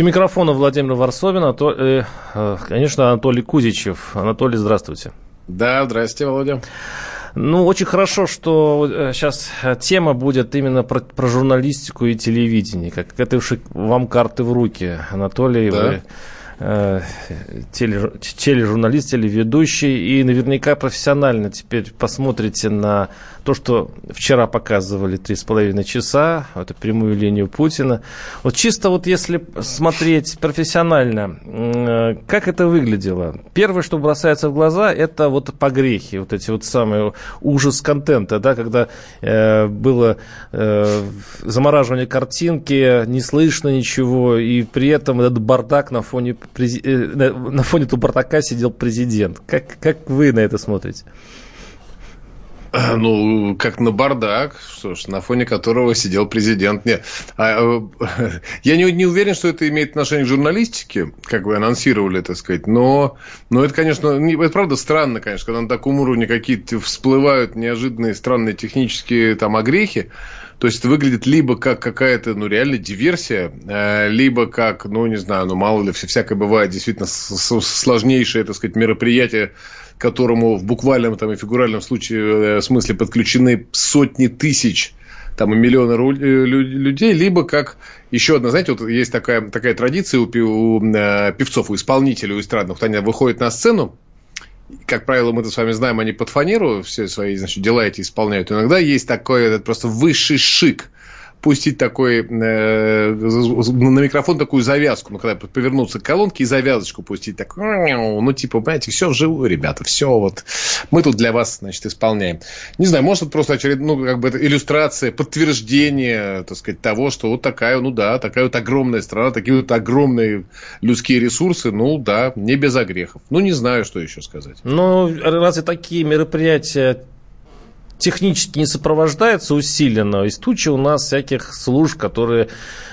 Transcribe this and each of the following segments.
И микрофона Владимир Варсовин, а то, э, э, конечно, Анатолий Кузичев. Анатолий, здравствуйте. Да, здравствуйте, Володя. Ну, очень хорошо, что сейчас э, тема будет именно про, про журналистику и телевидение. Как это уж вам карты в руки, Анатолий. Да. Вы э, теле, тележурналист, телеведущий, и наверняка профессионально теперь посмотрите на то, что вчера показывали три с половиной часа, это прямую линию Путина. Вот чисто вот если смотреть профессионально, э, как это выглядело? Первое, что бросается в глаза, это вот погрехи, вот эти вот самые ужас контента, да, когда э, было э, замораживание картинки, не слышно ничего, и при этом этот бардак на фоне Э, на фоне Тубартака сидел президент. Как, как вы на это смотрите? Ну, как на бардак, что ж, на фоне которого сидел президент. Нет, а, э, я не, не уверен, что это имеет отношение к журналистике, как вы анонсировали, так сказать, но, но это, конечно, не, это правда странно, конечно, когда на таком уровне какие-то всплывают неожиданные странные технические там огрехи, то есть это выглядит либо как какая-то, ну, реально диверсия, э, либо как, ну, не знаю, ну, мало ли, всякое бывает, действительно сложнейшее, так сказать, мероприятие, которому в буквальном там, и фигуральном случае, э, смысле подключены сотни тысяч там и миллионы э, людей, либо как еще одна, знаете, вот есть такая, такая традиция у, у певцов, у исполнителей, у эстрадных, вот они выходят на сцену, как правило, мы это с вами знаем, они под фанеру все свои значит, дела эти исполняют. Иногда есть такой этот просто высший шик пустить такой, э, на микрофон такую завязку, ну, когда повернуться к колонке и завязочку пустить, так, ну, типа, понимаете, все вживую, ребята, все вот, мы тут для вас, значит, исполняем. Не знаю, может, это просто очередная, ну, как бы, это иллюстрация, подтверждение, так сказать, того, что вот такая, ну, да, такая вот огромная страна, такие вот огромные людские ресурсы, ну, да, не без огрехов. Ну, не знаю, что еще сказать. Ну, разве такие мероприятия технически не сопровождается усиленно. Из тучи у нас всяких служб, которые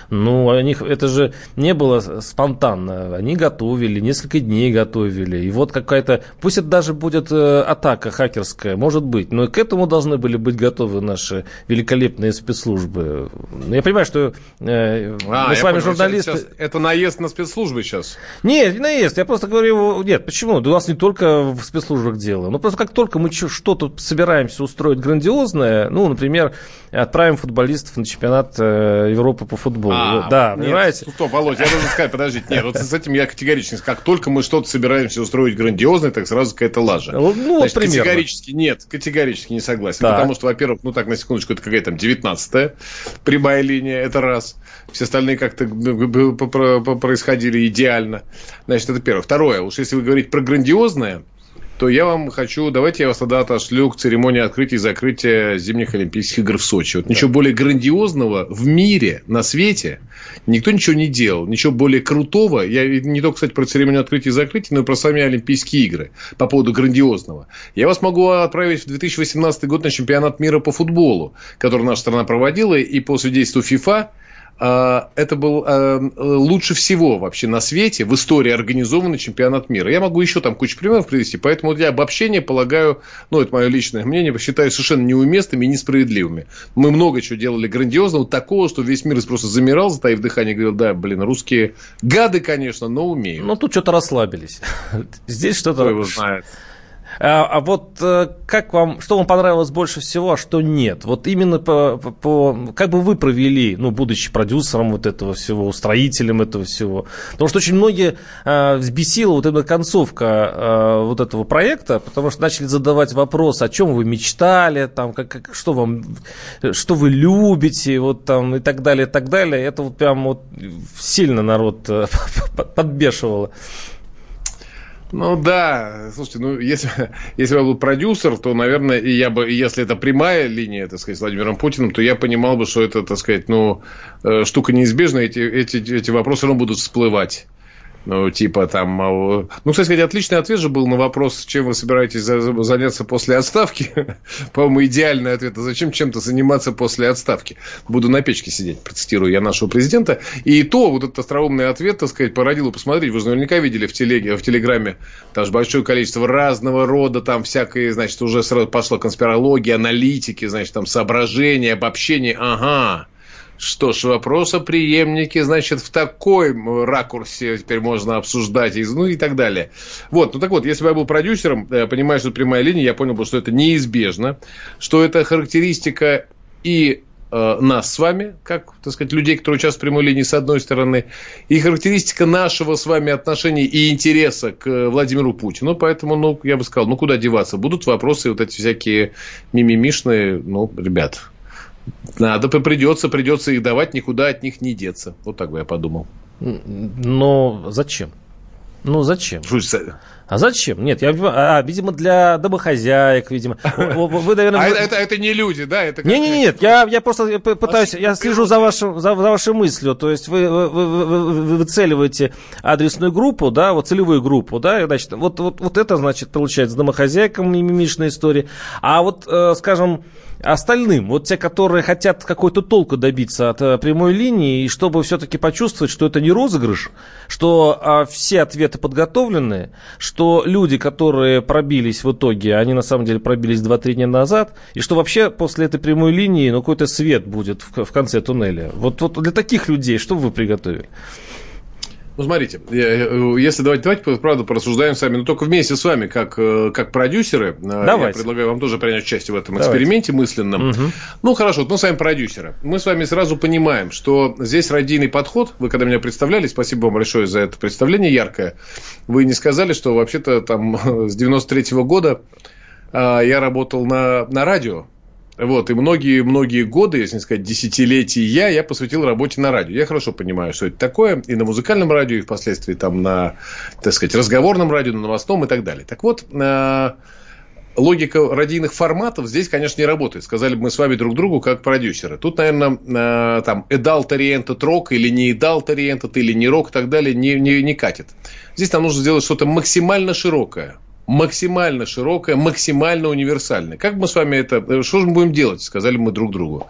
ну, они, это же не было спонтанно. Они готовили, несколько дней готовили. И вот какая-то, пусть это даже будет э, атака хакерская, может быть, но и к этому должны были быть готовы наши великолепные спецслужбы. Я понимаю, что э, а, мы с вами понял, журналисты... Это наезд на спецслужбы сейчас? Нет, не наезд. Я просто говорю, нет, почему? у нас не только в спецслужбах дело. Ну, просто как только мы что-то собираемся устроить грандиозное, ну, например, отправим футболистов на чемпионат э, Европы по футболу. А, да, нет, понимаете? Стоп, Володь, я должен сказать, подождите, нет, вот с этим я категорически, как только мы что-то собираемся устроить грандиозное, так сразу какая-то лажа. Ну, ну Значит, примерно. категорически нет, категорически не согласен. Так. Потому что, во-первых, ну так, на секундочку, это какая-то там 19-я прямая линия, это раз. Все остальные как-то ну, происходили идеально. Значит, это первое. Второе, уж если вы говорите про грандиозное, то я вам хочу, давайте я вас тогда отошлю к церемонии открытия и закрытия зимних Олимпийских игр в Сочи. Вот да. ничего более грандиозного в мире, на свете, никто ничего не делал. Ничего более крутого. Я не только, кстати, про церемонию открытия и закрытия, но и про сами Олимпийские игры по поводу грандиозного. Я вас могу отправить в 2018 год на чемпионат мира по футболу, который наша страна проводила, и по свидетельству ФИФА это был а, лучше всего вообще на свете в истории организованный чемпионат мира. Я могу еще там кучу примеров привести, поэтому для обобщения полагаю, ну, это мое личное мнение, считаю совершенно неуместными и несправедливыми. Мы много чего делали грандиозного, такого, что весь мир просто замирал, затаив дыхание, говорил, да, блин, русские гады, конечно, но умеют. Ну, тут что-то расслабились. Здесь что-то... Кто его знает. А, а вот э, как вам, что вам понравилось больше всего, а что нет? Вот именно по, по, как бы вы провели, ну, будучи продюсером вот этого всего, устроителем этого всего? Потому что очень многие э, взбесила вот эта концовка э, вот этого проекта, потому что начали задавать вопрос, о чем вы мечтали, там, как, как, что вам, что вы любите, вот там и так далее, и так далее. Это вот прям вот сильно народ подбешивало. Ну да, слушайте, ну если, если бы я был продюсер, то, наверное, и я бы, если это прямая линия, так сказать, с Владимиром Путиным, то я понимал бы, что это, так сказать, ну, э, штука неизбежная, эти, эти, эти вопросы равно будут всплывать. Ну, типа там... А, ну, кстати сказать, отличный ответ же был на вопрос, чем вы собираетесь заняться после отставки. По-моему, идеальный ответ. А зачем чем-то заниматься после отставки? Буду на печке сидеть, процитирую я нашего президента. И то, вот этот остроумный ответ, так сказать, породило, посмотреть, вы же наверняка видели в, телеге, в Телеграме, там же большое количество разного рода, там всякое, значит, уже сразу пошла конспирология, аналитики, значит, там соображения, обобщения. Ага, что ж, вопрос о преемнике, значит, в такой ракурсе теперь можно обсуждать, ну и так далее. Вот, ну так вот, если бы я был продюсером, э, понимаешь, что прямая линия, я понял бы, что это неизбежно, что это характеристика и э, нас с вами, как, так сказать, людей, которые участвуют в прямой линии, с одной стороны, и характеристика нашего с вами отношения и интереса к Владимиру Путину. Поэтому, ну, я бы сказал, ну, куда деваться? Будут вопросы вот эти всякие мимимишные, ну, ребят, надо, придется, придется их давать, никуда от них не деться. Вот так бы я подумал. Но зачем? Ну, зачем? А зачем? Нет, я а, видимо, для домохозяек, видимо. Вы, наверное... А это, это не люди, да? Это не, не, нет, я, я просто пытаюсь, я слежу за, вашим, за, за вашей мыслью. То есть вы, вы, вы, вы выцеливаете адресную группу, да, вот целевую группу, да, значит, вот, вот, вот это, значит, получается домохозяйкам мимишная история. А вот, э, скажем, остальным, вот те, которые хотят какой-то толку добиться от э, прямой линии, и чтобы все-таки почувствовать, что это не розыгрыш, что а, все ответы подготовлены, что люди, которые пробились в итоге, они на самом деле пробились 2-3 дня назад, и что вообще после этой прямой линии ну, какой-то свет будет в, в конце туннеля. Вот, вот для таких людей что вы приготовили? Ну, смотрите, если давайте, давайте правда порассуждаем с вами, но только вместе с вами, как, э, как продюсеры. Э, давайте. Я предлагаю вам тоже принять участие в этом давайте. эксперименте мысленном. Угу. Ну, хорошо, вот мы с вами продюсеры. Мы с вами сразу понимаем, что здесь радийный подход. Вы когда меня представляли, спасибо вам большое за это представление яркое. Вы не сказали, что вообще-то там с 93 -го года я работал на, на радио. Вот, и многие-многие годы, если не сказать десятилетия, я посвятил работе на радио. Я хорошо понимаю, что это такое, и на музыкальном радио, и впоследствии там на, так сказать, разговорном радио, на новостном и так далее. Так вот, э, логика радийных форматов здесь, конечно, не работает. Сказали бы мы с вами друг другу как продюсеры. Тут, наверное, э, там adult oriented рок или не adult oriented, или не рок и так далее не, не, не катит. Здесь нам нужно сделать что-то максимально широкое максимально широкая, максимально универсальная. Как мы с вами это... Что же мы будем делать? Сказали мы друг другу.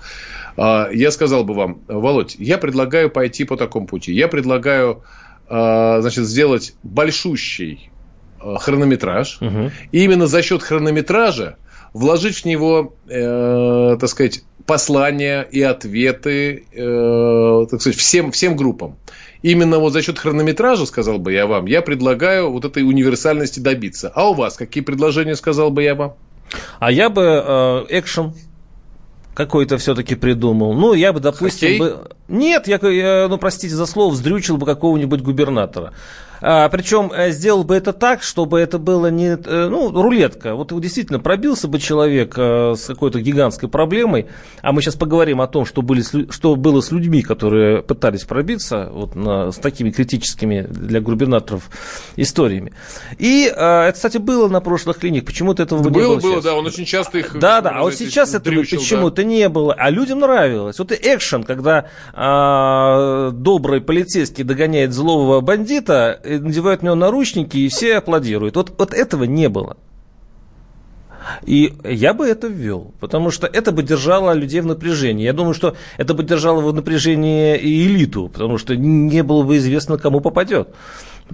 А, я сказал бы вам, Володь, я предлагаю пойти по такому пути. Я предлагаю а, значит, сделать большущий а, хронометраж. Угу. И именно за счет хронометража вложить в него, э, так сказать, послания и ответы, э, так сказать, всем, всем группам именно вот за счет хронометража, сказал бы я вам, я предлагаю вот этой универсальности добиться. А у вас какие предложения, сказал бы я вам? А я бы э, экшен какой-то все-таки придумал. Ну, я бы, допустим, бы... Нет, я, я, ну, простите за слово, вздрючил бы какого-нибудь губернатора. А, причем э, сделал бы это так, чтобы это было не, э, ну, рулетка. Вот действительно пробился бы человек э, с какой-то гигантской проблемой, а мы сейчас поговорим о том, что, были, что было с людьми, которые пытались пробиться вот на, с такими критическими для губернаторов историями. И это, кстати, было на прошлых линиях, почему-то этого было, не было. Было, было, да, он очень часто их... Да, да, а вот сейчас этого почему-то да. не было, а людям нравилось. Вот и экшен, когда а, добрый полицейский догоняет злого бандита, надевают на него наручники, и все аплодируют. Вот, вот этого не было. И я бы это ввел, потому что это бы держало людей в напряжении. Я думаю, что это бы держало в напряжении и элиту, потому что не было бы известно, кому попадет.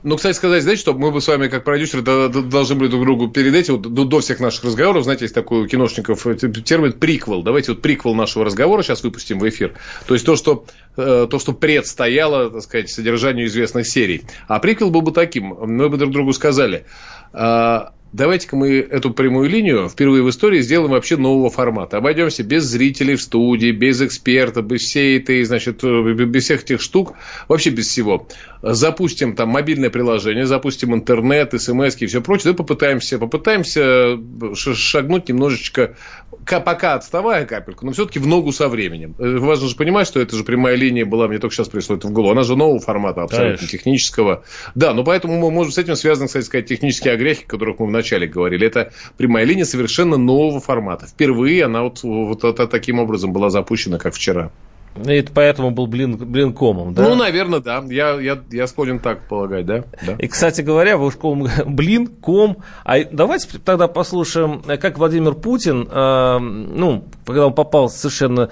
Ну, кстати сказать, знаете, что мы бы с вами, как продюсеры, должны были друг другу передать, вот до всех наших разговоров, знаете, есть такой у киношников э, термин приквел. Давайте вот приквел нашего разговора сейчас выпустим в эфир. То есть то, что, э, то, что предстояло, так сказать, содержанию известных серий. А приквел был бы таким. Мы бы друг другу сказали, а, давайте-ка мы эту прямую линию впервые в истории сделаем вообще нового формата. Обойдемся без зрителей в студии, без эксперта, без всей этой, значит, без всех этих штук, вообще без всего. Запустим там мобильное приложение, запустим интернет, смс и все прочее, да попытаемся, попытаемся шагнуть немножечко, пока отставая капельку, но все-таки в ногу со временем. Э, важно же понимать, что это же прямая линия была, мне только сейчас пришло это в голову, она же нового формата, абсолютно Конечно. технического. Да, но поэтому, мы можем с этим связаны, кстати сказать, технические огрехи, о которых мы вначале говорили. Это прямая линия совершенно нового формата. Впервые она вот, вот, вот таким образом была запущена, как вчера. И поэтому был блин, блинкомом, да? Ну, наверное, да. Я, я, я склонен так полагать, да? да. И, кстати говоря, вы уж блин, ком. А давайте тогда послушаем, как Владимир Путин, э, ну, когда он попал совершенно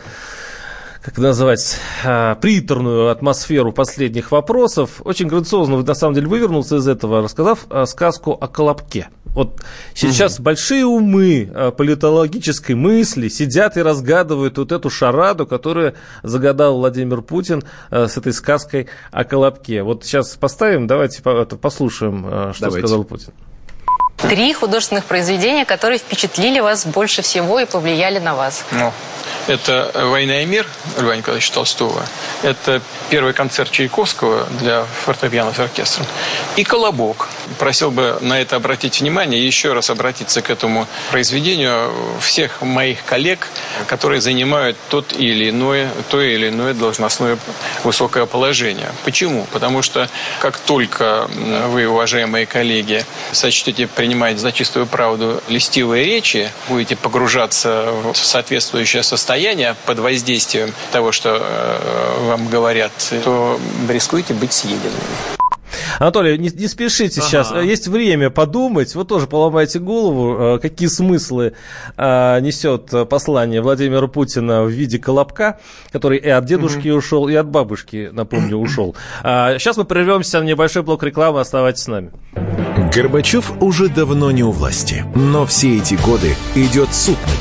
как называть, а, приторную атмосферу последних вопросов. Очень грациозно, на самом деле, вывернулся из этого, рассказав а, сказку о Колобке. Вот сейчас угу. большие умы а, политологической мысли сидят и разгадывают вот эту шараду, которую загадал Владимир Путин с этой сказкой о Колобке. Вот сейчас поставим, давайте послушаем, что давайте. сказал Путин. Три художественных произведения, которые впечатлили вас больше всего и повлияли на вас. Ну, это «Война и мир» Льва Николаевича Толстого. Это первый концерт Чайковского для фортепиано с оркестром. И «Колобок». Просил бы на это обратить внимание и еще раз обратиться к этому произведению всех моих коллег, которые занимают тот или иное, то или иное должностное высокое положение. Почему? Потому что как только вы, уважаемые коллеги, сочтете принимать за чистую правду листивые речи, будете погружаться в соответствующее состояние, под воздействием того, что э, вам говорят, то рискуете быть съеденными. Анатолий, не, не спешите ага. сейчас. Есть время подумать. Вы тоже поломайте голову, э, какие смыслы э, несет послание Владимира Путина в виде колобка, который и от дедушки угу. ушел, и от бабушки, напомню, ушел. А, сейчас мы прервемся на небольшой блок рекламы. Оставайтесь с нами. Горбачев уже давно не у власти, но все эти годы идет суд над.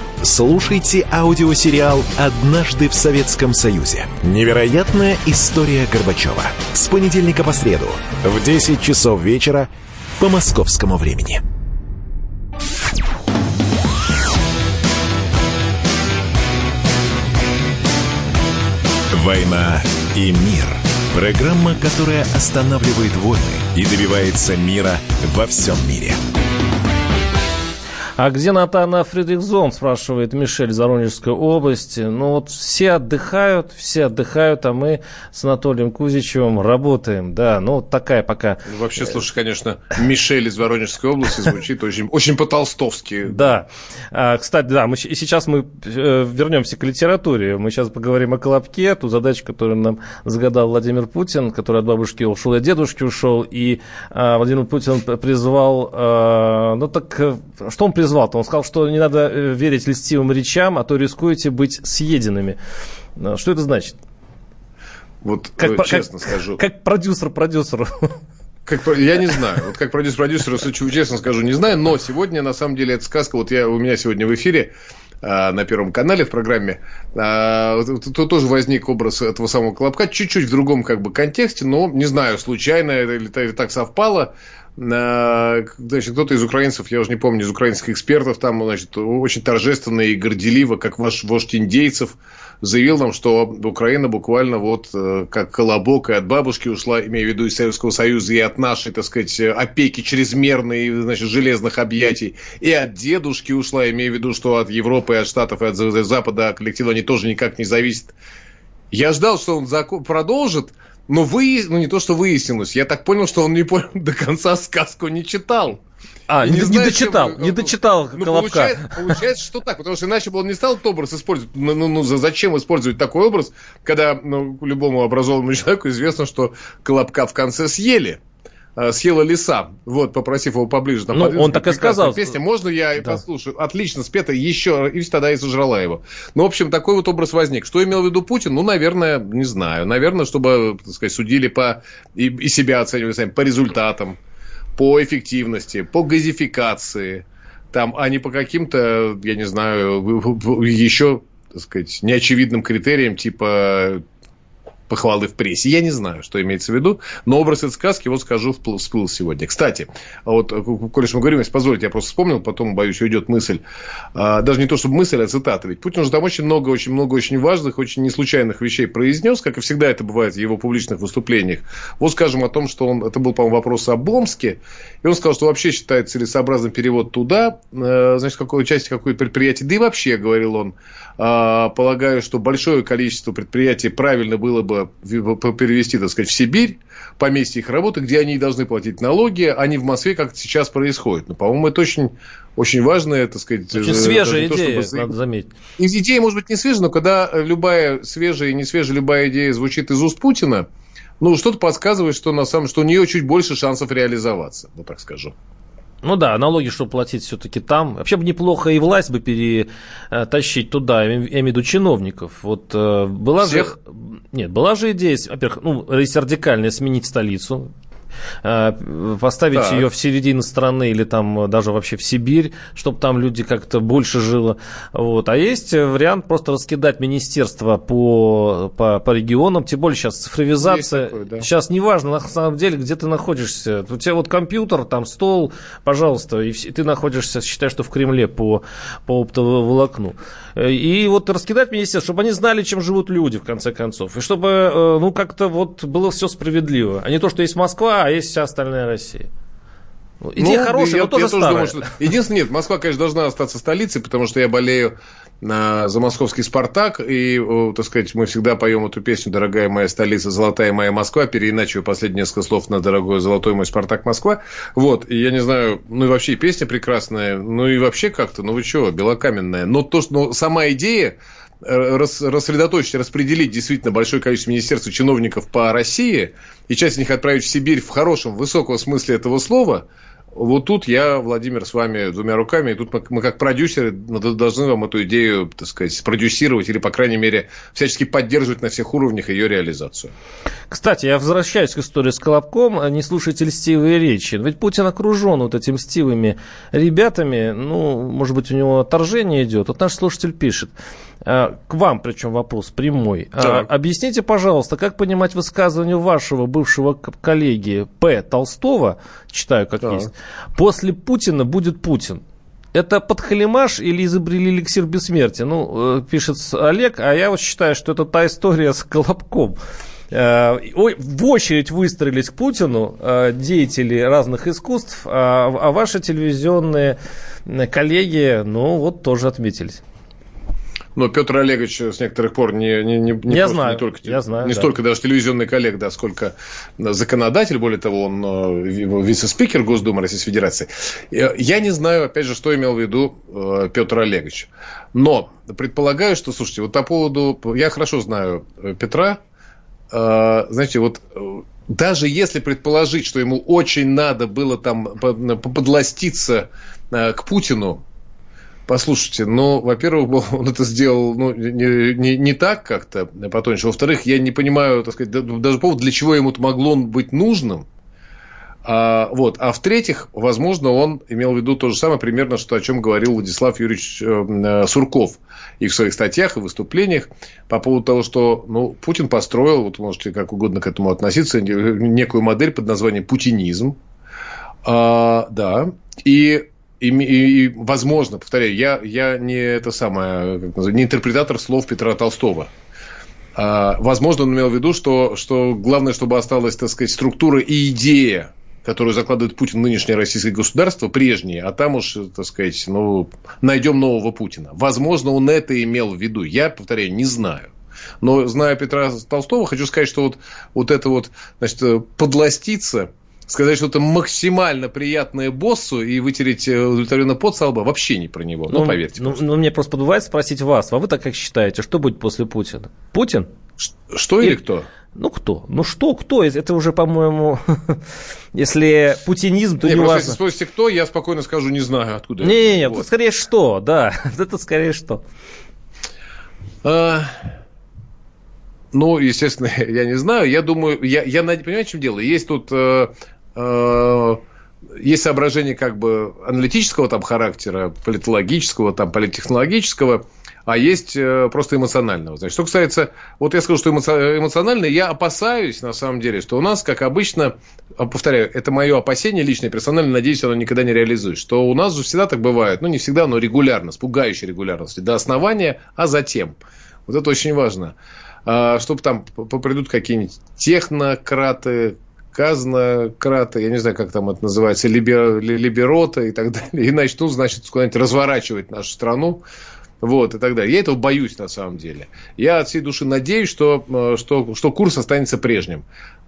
Слушайте аудиосериал «Однажды в Советском Союзе». Невероятная история Горбачева. С понедельника по среду в 10 часов вечера по московскому времени. «Война и мир» – программа, которая останавливает войны и добивается мира во всем мире – а где Натана Фридрихзон, спрашивает Мишель из Воронежской области. Ну вот все отдыхают, все отдыхают, а мы с Анатолием Кузичевым работаем. Да, ну вот такая пока... Ну, вообще, слушай, конечно, Мишель из Воронежской области звучит очень, очень по-толстовски. Да. А, кстати, да, мы, сейчас мы э, вернемся к литературе. Мы сейчас поговорим о Колобке, ту задачу, которую нам загадал Владимир Путин, который от бабушки ушел и от дедушки ушел. И а, Владимир Путин призвал... А, ну так, э, что он призвал? Призвал-то? Он сказал, что не надо э, верить льстивым речам, а то рискуете быть съеденными. Э, что это значит? Вот как, э, честно как, скажу. Как продюсер продюсеру. Как, я не знаю. Вот как продюсер продюсеру, честно скажу, не знаю. Но сегодня, на самом деле, эта сказка, вот я, у меня сегодня в эфире на Первом канале в программе, тут тоже возник образ этого самого Колобка, чуть-чуть в другом как бы контексте, но не знаю, случайно или так совпало. Значит, кто-то из украинцев, я уже не помню, из украинских экспертов, там, значит, очень торжественно и горделиво, как ваш вождь индейцев, заявил нам, что Украина буквально вот э, как колобок и от бабушки ушла, имея в виду из Советского Союза, и от нашей, так сказать, опеки чрезмерной, значит, железных объятий, и от дедушки ушла, имея в виду, что от Европы, от Штатов и от Запада коллектива они тоже никак не зависят. Я ждал, что он продолжит, но вы, ну не то, что выяснилось, я так понял, что он не понял до конца сказку не читал. А, не, не, знаю, дочитал, чем, не дочитал ну, Колобка. Получается, получается, что так, потому что иначе бы он не стал этот образ использовать. Ну, ну, ну зачем использовать такой образ, когда ну, любому образованному человеку известно, что Колобка в конце съели. Э, съела лиса, вот, попросив его поближе. Там, ну, он так и сказал. Песня, можно я да. послушаю? Отлично, спета еще, и тогда и сожрала его. Ну, в общем, такой вот образ возник. Что имел в виду Путин? Ну, наверное, не знаю. Наверное, чтобы, так сказать, судили по, и, и себя оценивали сами, по результатам, по эффективности, по газификации, там, а не по каким-то, я не знаю, еще, так сказать, неочевидным критериям, типа похвалы в прессе. Я не знаю, что имеется в виду, но образ этой сказки, вот скажу, всплыл, сегодня. Кстати, вот, коль мы говорим, если позволите, я просто вспомнил, потом, боюсь, уйдет мысль. А, даже не то, чтобы мысль, а цитата. Ведь Путин уже там очень много, очень много очень важных, очень неслучайных вещей произнес, как и всегда это бывает в его публичных выступлениях. Вот скажем о том, что он, это был, по-моему, вопрос об Омске, и он сказал, что вообще считает целесообразным перевод туда, э, значит, какой части какое предприятие, да и вообще, говорил он, а, полагаю, что большое количество предприятий правильно было бы перевести, так сказать, в Сибирь, по месте их работы, где они должны платить налоги, а не в Москве, как сейчас происходит. Но, по-моему, это очень, очень важная, так сказать... Очень свежая идея, то, чтобы... надо заметить. Идея, может быть, не свежая, но когда любая свежая и не свежая любая идея звучит из уст Путина, ну, что-то подсказывает, что на самом что у нее чуть больше шансов реализоваться, вот так скажу. Ну да, налоги, чтобы платить все-таки там. Вообще бы неплохо и власть бы перетащить туда, я имею в виду чиновников. Вот э, была Всех? же... Нет, была же идея, во-первых, ну, если радикально сменить столицу, поставить так. ее в середину страны или там даже вообще в Сибирь, чтобы там люди как-то больше жило. Вот. А есть вариант просто раскидать министерство по, по, по регионам, тем более сейчас цифровизация. Такое, да. Сейчас неважно, на самом деле, где ты находишься. У тебя вот компьютер, там стол, пожалуйста, и ты находишься, считай, что в Кремле по, по оптоволокну. И вот раскидать министерство, чтобы они знали, чем живут люди, в конце концов. И чтобы, э, ну, как-то вот было все справедливо. А не то, что есть Москва, а есть вся остальная Россия. Ну, идея ну, хорошая, я, но тоже я старая. Думаю, что... Единственное, нет, Москва, конечно, должна остаться столицей, потому что я болею на, за московский «Спартак», и, так сказать, мы всегда поем эту песню «Дорогая моя столица, золотая моя Москва», переиначиваю последние несколько слов на «Дорогой золотой мой Спартак Москва». Вот, и я не знаю, ну и вообще песня прекрасная, ну и вообще как-то, ну вы чего, белокаменная. Но то, что но сама идея рас, рассредоточить, распределить действительно большое количество министерств и чиновников по России, и часть из них отправить в Сибирь в хорошем, высоком смысле этого слова – вот тут я, Владимир, с вами двумя руками, и тут мы, мы как продюсеры должны вам эту идею, так сказать, продюсировать или, по крайней мере, всячески поддерживать на всех уровнях ее реализацию. Кстати, я возвращаюсь к истории с Колобком. А не слушайте льстивые речи. Ведь Путин окружен вот этими льстивыми ребятами. Ну, может быть, у него отторжение идет. Вот наш слушатель пишет. А, к вам, причем вопрос прямой. А, так. Объясните, пожалуйста, как понимать высказывание вашего бывшего коллеги П. Толстого, читаю как так. есть, после Путина будет Путин. Это подхалимаш или изобрели эликсир бессмертия? Ну, э, пишет Олег, а я вот считаю, что это та история с Колобком. Э, в очередь выстроились к Путину э, деятели разных искусств, а, а ваши телевизионные коллеги, ну, вот тоже отметились. Но Петр Олегович с некоторых пор не, не, не, не, я знаю, не только, я знаю, не да. столько даже телевизионный коллег, да, сколько законодатель, более того, он э, вице-спикер Госдумы Российской Федерации. Э, я не знаю, опять же, что имел в виду э, Петр Олегович. Но предполагаю, что, слушайте, вот по поводу... Я хорошо знаю Петра. Знаете, вот даже если предположить, что ему очень надо было там подластиться к Путину, Послушайте, ну, во-первых, он это сделал ну, не, не, не так как-то потоньше. Во-вторых, я не понимаю, так сказать, даже повод, для чего ему это могло быть нужным. А, вот. а в-третьих, возможно, он имел в виду то же самое примерно, что, о чем говорил Владислав Юрьевич э, э, Сурков и в своих статьях и выступлениях по поводу того, что ну, Путин построил, вот можете как угодно к этому относиться, некую модель под названием путинизм. А, да. И и, и, и возможно, повторяю, я, я не это самое, не интерпретатор слов Петра Толстого. А, возможно, он имел в виду, что, что главное, чтобы осталась, так сказать, структура и идея, которую закладывает Путин нынешнее российское государство, прежние, а там уж, так сказать, ну, найдем нового Путина. Возможно, он это имел в виду. Я, повторяю, не знаю. Но зная Петра Толстого, хочу сказать, что вот, вот это вот, значит, подластиться – сказать что-то максимально приятное боссу и вытереть э, удовлетворенно под со лба, вообще не про него. Ну, ну поверьте. Ну, ну, мне просто подбывает спросить вас, а вы так как считаете, что будет после Путина? Путин? Что или, или кто? Ну кто? Ну что, кто? Это уже, по-моему, если путинизм, то не, не важно. Если спросите, кто, я спокойно скажу, не знаю, откуда. Не, не, вот. скорее что, да. это скорее что. А, ну, естественно, я не знаю. Я думаю, я, я понимаю, в чем дело. Есть тут Э, есть соображения как бы аналитического там характера, политологического, там, политтехнологического, а есть э, просто эмоционального. Значит, что касается, вот я скажу, что эмоционально, я опасаюсь, на самом деле, что у нас, как обычно, а, повторяю, это мое опасение личное, персонально, надеюсь, оно никогда не реализуется, что у нас же всегда так бывает, ну, не всегда, но регулярно, с пугающей регулярностью, до основания, а затем. Вот это очень важно. А, чтобы там придут какие-нибудь технократы, казнократы, я не знаю, как там это называется, либер, либероты и так далее, и начнут, значит, куда-нибудь разворачивать нашу страну, вот, и так далее. Я этого боюсь, на самом деле. Я от всей души надеюсь, что, э, что, что курс останется прежним.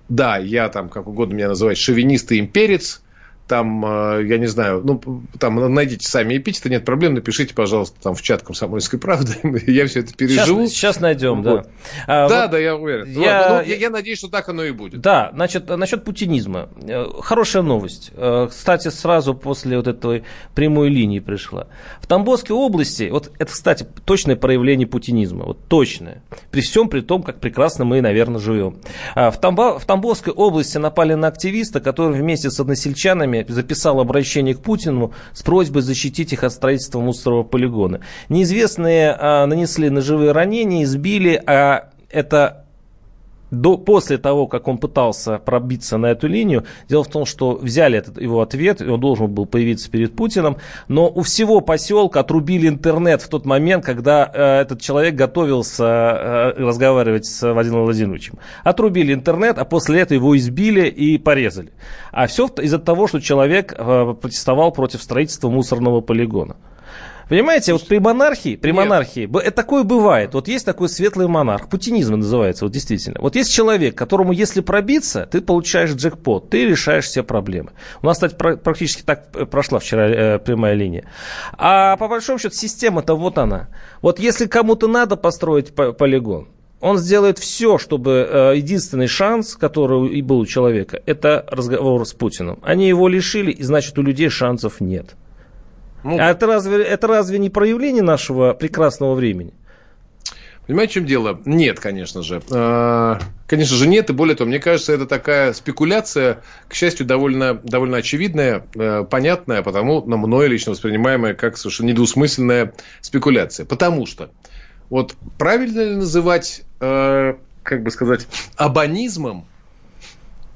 Да, я там, как угодно меня называть, шовинист и имперец, там, э, я не знаю, ну, там найдите сами эпитеты, нет проблем, напишите, пожалуйста, там в чат «Комсомольской правды», я все это переживу. Сейчас, сейчас найдем, вот. да. А, да, вот да, я уверен. Я... Ну, я, я надеюсь, что так оно и будет. Да, значит, насчет путинизма. Э, хорошая новость. Э, кстати, сразу после вот этой прямой линии пришла. В Тамбовской области, вот это, кстати, точное проявление путинизма, вот точное. При всем при том, как прекрасно мы, наверное, живем. А, в, Тамбо, в Тамбовской области напали на активиста, который вместе с односельчанами Госдуме записал обращение к Путину с просьбой защитить их от строительства мусорного полигона. Неизвестные а, нанесли ножевые ранения, избили, а это до, после того, как он пытался пробиться на эту линию, дело в том, что взяли этот его ответ, он должен был появиться перед Путиным, но у всего поселка отрубили интернет в тот момент, когда э, этот человек готовился э, разговаривать с Владимиром Владимировичем. Отрубили интернет, а после этого его избили и порезали. А все из-за того, что человек э, протестовал против строительства мусорного полигона. Понимаете, вот при монархии, при Нет. монархии, это такое бывает. Вот есть такой светлый монарх, путинизм называется, вот действительно. Вот есть человек, которому, если пробиться, ты получаешь джекпот, ты решаешь все проблемы. У нас, кстати, практически так э, прошла вчера э, прямая линия. А по большому счету система-то вот она. Вот если кому-то надо построить полигон, он сделает все, чтобы э, единственный шанс, который и был у человека, это разговор с Путиным. Они его лишили, и значит у людей шансов нет. Ну, а это разве, это разве не проявление нашего прекрасного времени? Понимаете, в чем дело? Нет, конечно же. А, конечно же, нет. И более того, мне кажется, это такая спекуляция, к счастью, довольно, довольно очевидная, э, понятная, потому на мной лично воспринимаемая как совершенно недвусмысленная спекуляция. Потому что вот правильно ли называть, э, как бы сказать, абонизмом,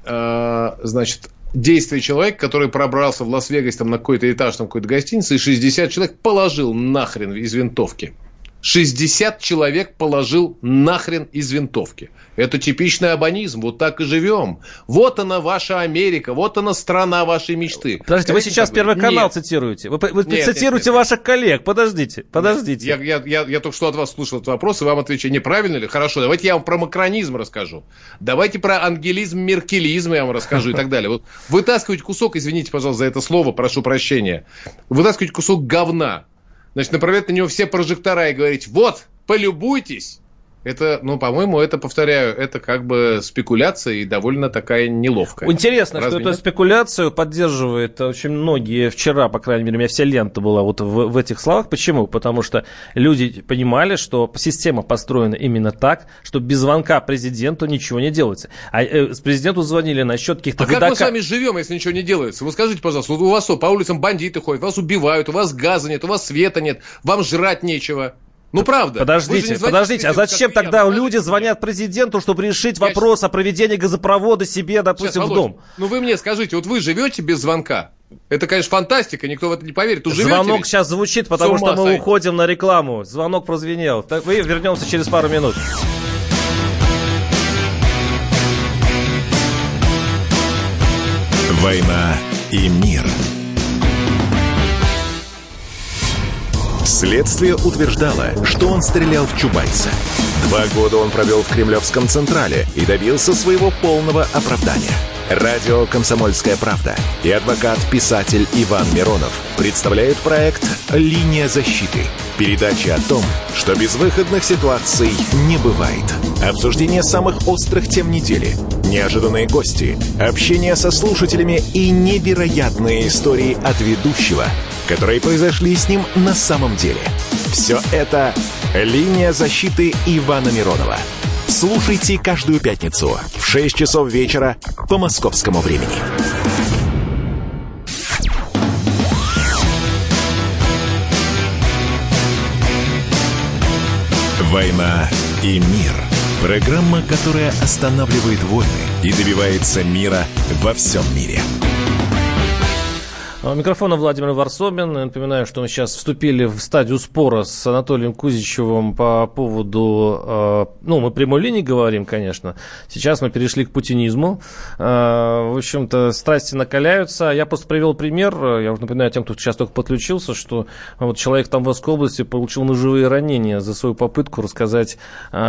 э, значит, действие человека, который пробрался в Лас-Вегас там, на какой-то этаж там, какой-то гостиницы, и 60 человек положил нахрен из винтовки. 60 человек положил нахрен из винтовки. Это типичный абонизм. Вот так и живем. Вот она ваша Америка, вот она страна вашей мечты. Подождите, вы сейчас Первый канал нет. цитируете. Вы, вы нет, цитируете нет, нет, ваших коллег. Подождите, подождите. Я, я, я, я только что от вас слушал этот вопрос, и вам отвечаю, неправильно ли? Хорошо, давайте я вам про макронизм расскажу. Давайте про ангелизм, меркелизм я вам расскажу и так далее. Вот вытаскивать кусок, извините, пожалуйста, за это слово, прошу прощения. Вытаскивать кусок говна значит, направлять на него все прожектора и говорить, вот, полюбуйтесь, это, ну, по-моему, это, повторяю, это как бы спекуляция и довольно такая неловкая. Интересно, Разве что нет? эту спекуляцию поддерживает очень многие. Вчера, по крайней мере, у меня вся лента была вот в, в этих словах. Почему? Потому что люди понимали, что система построена именно так, что без звонка президенту ничего не делается. А э, с президенту звонили насчет каких-то... А выдака... как мы с вами живем, если ничего не делается? Вы скажите, пожалуйста, у вас что, по улицам бандиты ходят, вас убивают, у вас газа нет, у вас света нет, вам жрать нечего. Ну, правда. Подождите, подождите, а зачем тогда я, люди звонят президенту, чтобы решить я вопрос сейчас... о проведении газопровода себе, допустим, сейчас, в дом? Ну, вы мне скажите, вот вы живете без звонка? Это, конечно, фантастика, никто в это не поверит. Вы Звонок ведь? сейчас звучит, потому что мы сойти. уходим на рекламу. Звонок прозвенел. Так, мы вернемся через пару минут. «Война и мир» Следствие утверждало, что он стрелял в Чубайса. Два года он провел в Кремлевском Централе и добился своего полного оправдания. Радио «Комсомольская правда» и адвокат-писатель Иван Миронов представляют проект «Линия защиты». Передача о том, что безвыходных ситуаций не бывает. Обсуждение самых острых тем недели, неожиданные гости, общение со слушателями и невероятные истории от ведущего – которые произошли с ним на самом деле. Все это «Линия защиты Ивана Миронова». Слушайте каждую пятницу в 6 часов вечера по московскому времени. «Война и мир». Программа, которая останавливает войны и добивается мира во всем мире. У микрофона Владимир Варсобин. Напоминаю, что мы сейчас вступили в стадию спора с Анатолием Кузичевым по поводу... Э, ну, мы прямой линии говорим, конечно. Сейчас мы перешли к путинизму. Э, в общем-то, страсти накаляются. Я просто привел пример. Я уже напоминаю тем, кто сейчас только подключился, что вот человек в Тамбовской области получил ножевые ранения за свою попытку рассказать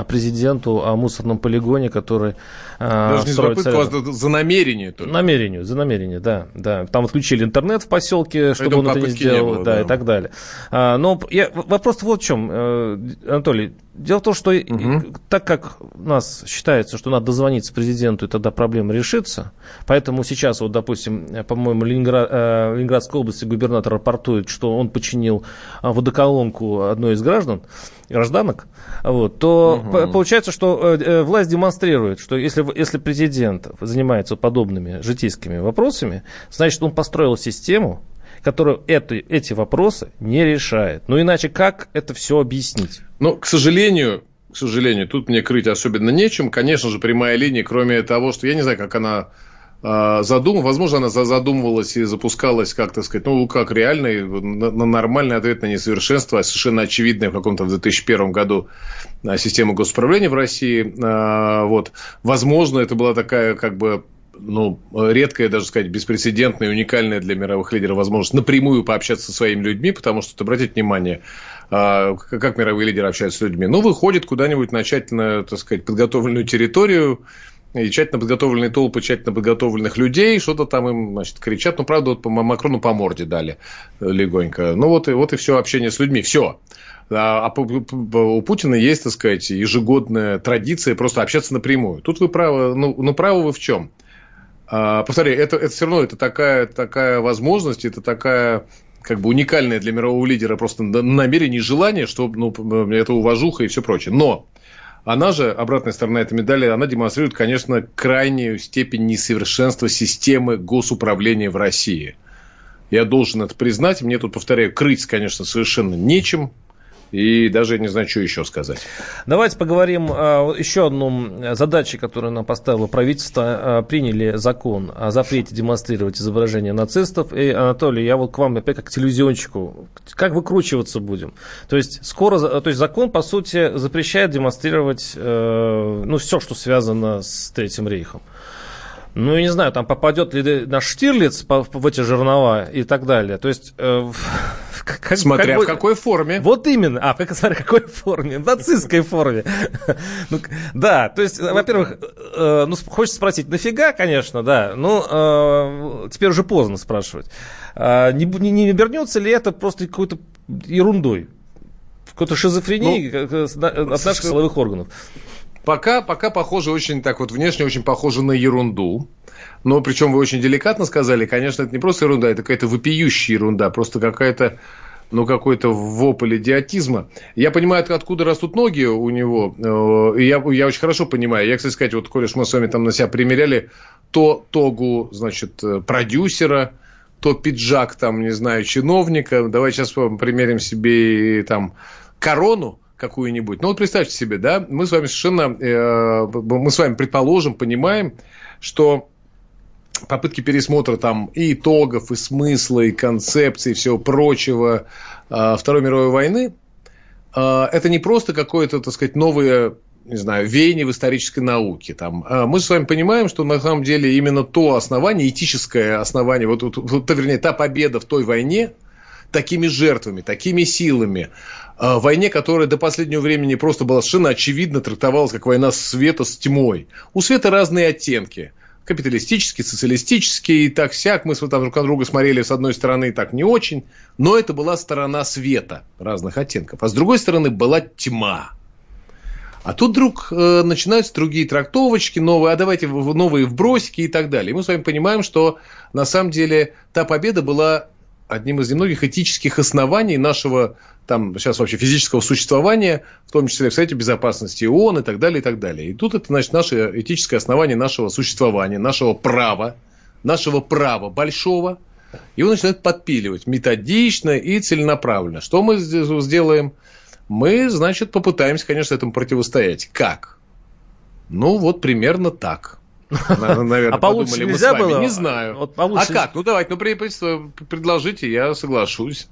президенту о мусорном полигоне, который... Даже не за попытку, а за намерение. Только. Намерению, за намерение, да. да. Там отключили интернет в поселке, чтобы он это не сделал, не было, да, да, и так далее. А, но я, вопрос вот в чем, э, Анатолий. Дело в том, что угу. так как у нас считается, что надо дозвониться президенту, и тогда проблема решится, поэтому сейчас, вот, допустим, по-моему, Ленинград, э, Ленинградской области губернатор рапортует, что он починил а, водоколонку одной из граждан, гражданок, вот, то угу. получается, что э, власть демонстрирует, что если, если президент занимается подобными житейскими вопросами, значит, он построил систему, которая это, эти вопросы не решает. Ну, иначе как это все объяснить? Ну, к сожалению, к сожалению, тут мне крыть особенно нечем. Конечно же, прямая линия, кроме того, что я не знаю, как она а, задумывалась, возможно, она задумывалась и запускалась, как так сказать, ну, как реальный, на нормальный ответ на несовершенство, совершенно очевидное в каком-то в 2001 году а, система госуправления в России. А, вот. Возможно, это была такая, как бы, ну, редкая, даже сказать, беспрецедентная, уникальная для мировых лидеров возможность напрямую пообщаться со своими людьми, потому что, обратите внимание, а, как мировые лидеры общаются с людьми. Ну, выходит куда-нибудь на тщательно, так сказать, подготовленную территорию, и тщательно подготовленные толпы тщательно подготовленных людей, что-то там им, значит, кричат. Ну, правда, вот Макрону по морде дали легонько. Ну, вот и, вот и все общение с людьми. Все. А, а у Путина есть, так сказать, ежегодная традиция просто общаться напрямую. Тут вы правы, ну, ну правы вы в чем? А, повторяю, это, это все равно это такая, такая возможность, это такая как бы уникальное для мирового лидера просто намерение и желание, что ну, это уважуха и все прочее. Но она же, обратная сторона этой медали, она демонстрирует, конечно, крайнюю степень несовершенства системы госуправления в России. Я должен это признать. Мне тут, повторяю, крыть, конечно, совершенно нечем. И даже не знаю, что еще сказать. Давайте поговорим о еще одном задаче, которую нам поставило правительство. А, приняли закон о запрете демонстрировать изображения нацистов. И, Анатолий, я вот к вам опять как к телевизионщику. Как выкручиваться будем? То есть, скоро, то есть закон, по сути, запрещает демонстрировать э, ну, все, что связано с Третьим рейхом. Ну, я не знаю, там попадет ли наш Штирлиц в эти жернова и так далее. То есть... Э, как, Смотря как, в какой форме. Вот именно. А, как, смотря в какой форме. В нацистской форме. ну, да, то есть, во-первых, э, ну, хочется спросить, нафига, конечно, да. Ну, э, теперь уже поздно спрашивать. Э, не, не, не вернется ли это просто какой-то ерундой? Какой-то шизофренией ну, от наших силовых органов? Пока, пока похоже очень так вот внешне очень похоже на ерунду. Но причем вы очень деликатно сказали, конечно, это не просто ерунда, это какая-то вопиющая ерунда, просто какая-то ну, какой-то вопль идиотизма. Я понимаю, откуда растут ноги у него, э, я, я очень хорошо понимаю. Я, кстати сказать, вот, коли мы с вами там на себя примеряли, то тогу, значит, э, продюсера, то пиджак, там, не знаю, чиновника. Давай сейчас примерим себе там корону какую-нибудь. Ну, вот представьте себе, да, мы с вами совершенно, э, мы с вами предположим, понимаем, что попытки пересмотра там и итогов, и смысла, и концепции, и всего прочего э, Второй мировой войны, э, это не просто какое-то, так сказать, новое не знаю, веяние в исторической науке. Там. А мы с вами понимаем, что на самом деле именно то основание, этическое основание, вот, вот, вот вернее, та победа в той войне, такими жертвами, такими силами, войне, которая до последнего времени просто была совершенно очевидно трактовалась как война света с тьмой. У света разные оттенки капиталистический, социалистический, и так всяк. Мы там друг на друга смотрели с одной стороны так не очень, но это была сторона света разных оттенков. А с другой стороны была тьма. А тут вдруг э, начинаются другие трактовочки, новые, а давайте новые вбросики и так далее. И мы с вами понимаем, что на самом деле та победа была одним из немногих этических оснований нашего там сейчас вообще физического существования, в том числе в Совете Безопасности ООН и так далее, и так далее. И тут это, значит, наше этическое основание нашего существования, нашего права, нашего права большого. Его начинают подпиливать методично и целенаправленно. Что мы сделаем? мы, значит, попытаемся, конечно, этому противостоять. Как? Ну, вот примерно так. Наверное, а получше нельзя было? Не знаю. Вот а как? Ну, давайте, ну, предложите, я соглашусь.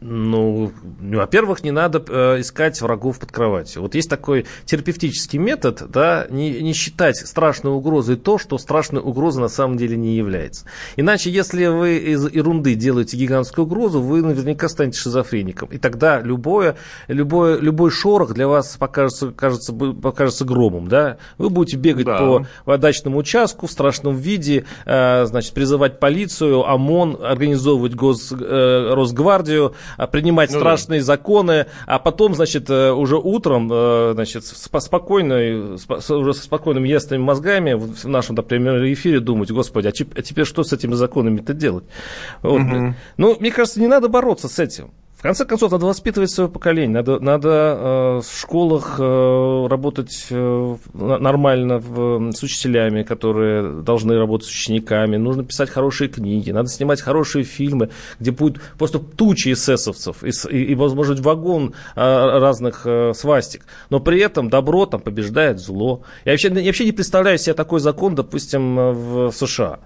Ну, во-первых, не надо э, искать врагов под кроватью. Вот есть такой терапевтический метод, да, не, не считать страшной угрозой то, что страшной угрозой на самом деле не является. Иначе, если вы из ерунды делаете гигантскую угрозу, вы наверняка станете шизофреником. И тогда любое, любое, любой шорох для вас покажется, кажется, покажется громом, да. Вы будете бегать да. по дачному участку в страшном виде, э, значит, призывать полицию, ОМОН, организовывать гос, э, Росгвардию, принимать ну, страшные да. законы, а потом, значит, э, уже утром, э, значит, спокойно, уже со спокойными ясными мозгами в нашем, например, эфире думать, господи, а, а теперь что с этими законами-то делать? Вот. Угу. Ну, мне кажется, не надо бороться с этим. В конце концов, надо воспитывать свое поколение, надо, надо э, в школах э, работать э, нормально в, с учителями, которые должны работать с учениками, нужно писать хорошие книги, надо снимать хорошие фильмы, где будет просто тучи эсэсовцев и, и, и возможно, вагон э, разных э, свастик, но при этом добро там побеждает зло. Я вообще, я вообще не представляю себе такой закон, допустим, в США,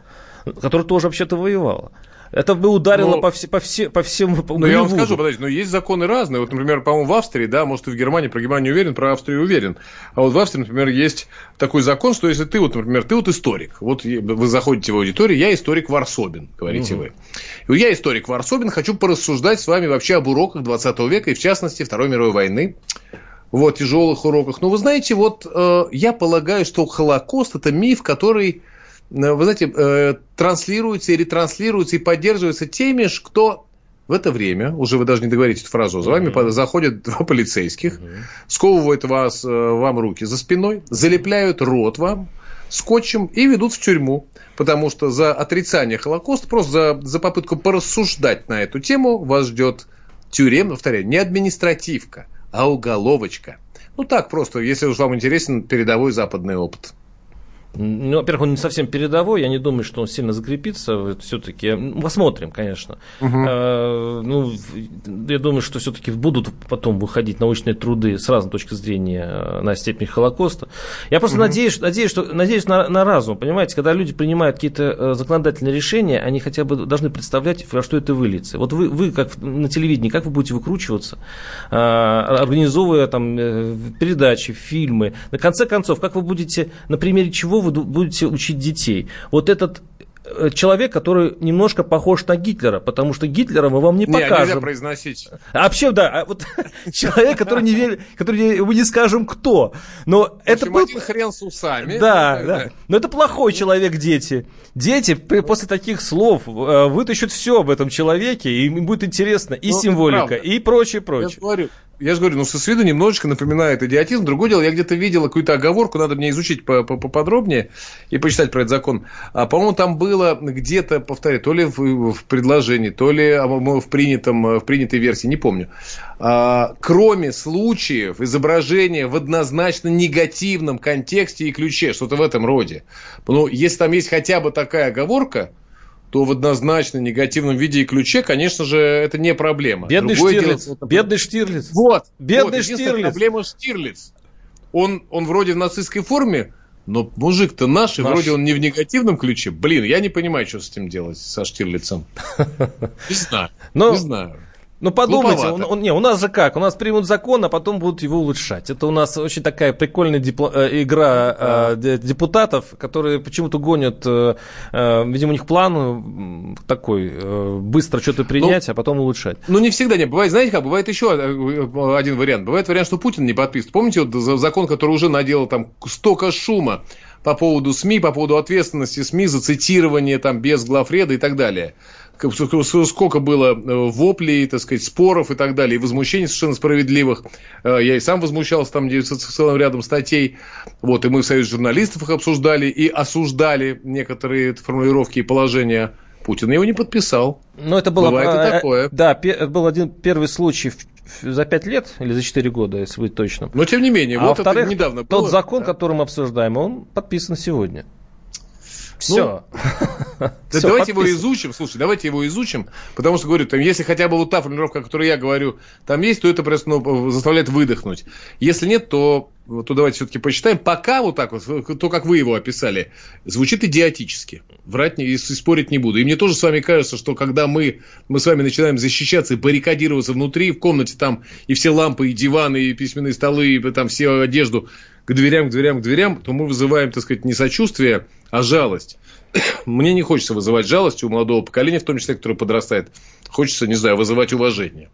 который тоже вообще-то воевало. Это бы ударило но, по, все, по, все, по всем по Ну, я вам скажу, подождите, но есть законы разные. Вот, например, по-моему, в Австрии, да, может, и в Германии, про Германию уверен, про Австрию уверен. А вот в Австрии, например, есть такой закон, что если ты, вот, например, ты вот историк, вот вы заходите в аудиторию, я историк Варсобин, говорите угу. вы. И я историк Варсобин, хочу порассуждать с вами вообще об уроках 20 века и, в частности, Второй мировой войны вот, тяжелых уроках. Но вы знаете, вот э, я полагаю, что Холокост – это миф, который вы знаете, э, транслируется и ретранслируется и поддерживается теми, кто в это время, уже вы даже не договорите эту фразу, за вами mm-hmm. заходят два полицейских, mm-hmm. сковывают вас, э, вам руки за спиной, залепляют рот вам скотчем и ведут в тюрьму. Потому что за отрицание Холокоста, просто за, за попытку порассуждать на эту тему вас ждет тюрем, повторяю, не административка, а уголовочка. Ну так просто, если уж вам интересен передовой западный опыт. Ну, во-первых, он не совсем передовой, я не думаю, что он сильно закрепится. Все-таки посмотрим, конечно. Угу. А, ну, я думаю, что все-таки будут потом выходить научные труды с разной точки зрения э, на степень Холокоста. Я просто угу. надеюсь, надеюсь, что, надеюсь на, на разум. Понимаете, когда люди принимают какие-то э, законодательные решения, они хотя бы должны представлять, во что это выльется. Вот вы, вы как на телевидении, как вы будете выкручиваться, организовывая там передачи, фильмы. На конце концов, как вы будете, на примере чего вы будете учить детей. Вот этот э, человек, который немножко похож на Гитлера, потому что Гитлера мы вам не покажем. Не, нельзя произносить. А вообще, да, а вот человек, который не верит, который мы не скажем кто. Но это был... хрен с усами. Да, да. Но это плохой человек, дети. Дети после таких слов э, вытащат все об этом человеке, и им будет интересно и ну, символика, и прочее, прочее. Я говорю, я же говорю, ну, со виду немножечко напоминает идиотизм. Другое дело, я где-то видел какую-то оговорку, надо мне изучить поподробнее и почитать про этот закон. А, по-моему, там было где-то, повторяю, то ли в, в предложении, то ли а, в, принятом, в принятой версии, не помню. А, кроме случаев изображения в однозначно негативном контексте и ключе, что-то в этом роде. Ну, если там есть хотя бы такая оговорка, то в однозначно негативном виде и ключе, конечно же, это не проблема. Бедный Другое Штирлиц. Дело, бедный Штирлиц. Вот. Бедный вот, Штирлиц. Проблема Штирлиц. Он, он вроде в нацистской форме, но мужик-то наш, и наш. вроде он не в негативном ключе. Блин, я не понимаю, что с этим делать, со Штирлицем. Не знаю. Не знаю. Ну подумайте, он, он, не, у нас же как? У нас примут закон, а потом будут его улучшать. Это у нас очень такая прикольная дипло, э, игра э, депутатов, которые почему-то гонят, э, э, видимо, у них план такой, э, быстро что-то принять, ну, а потом улучшать. Ну не всегда, не бывает, знаете как, бывает еще э, один вариант. Бывает вариант, что Путин не подписывает. Помните вот закон, который уже наделал там столько шума по поводу СМИ, по поводу ответственности СМИ за цитирование там без главреда и так далее сколько было э, воплей, так сказать, споров и так далее, и возмущений совершенно справедливых. Э, я и сам возмущался там целым рядом статей. Вот, и мы в Союзе журналистов их обсуждали и осуждали некоторые формулировки и положения. Путин его не подписал. Но это было Бывает и э, такое. Да, это был один первый случай за пять лет или за четыре года, если быть точным. Но тем не менее, а вот это недавно было. Тот закон, да? который мы обсуждаем, он подписан сегодня. Все. Ну, да давайте его изучим, слушай, давайте его изучим, потому что, говорю, там, если хотя бы вот та формулировка, о которой я говорю, там есть, то это просто ну, заставляет выдохнуть. Если нет, то, то давайте все-таки почитаем. Пока вот так вот, то, как вы его описали, звучит идиотически. Врать не, и спорить не буду. И мне тоже с вами кажется, что когда мы, мы с вами начинаем защищаться и баррикадироваться внутри, в комнате там и все лампы, и диваны, и письменные столы, и там все одежду к дверям, к дверям, к дверям, то мы вызываем, так сказать, не сочувствие, а жалость. Мне не хочется вызывать жалость у молодого поколения, в том числе, которое подрастает. Хочется, не знаю, вызывать уважение.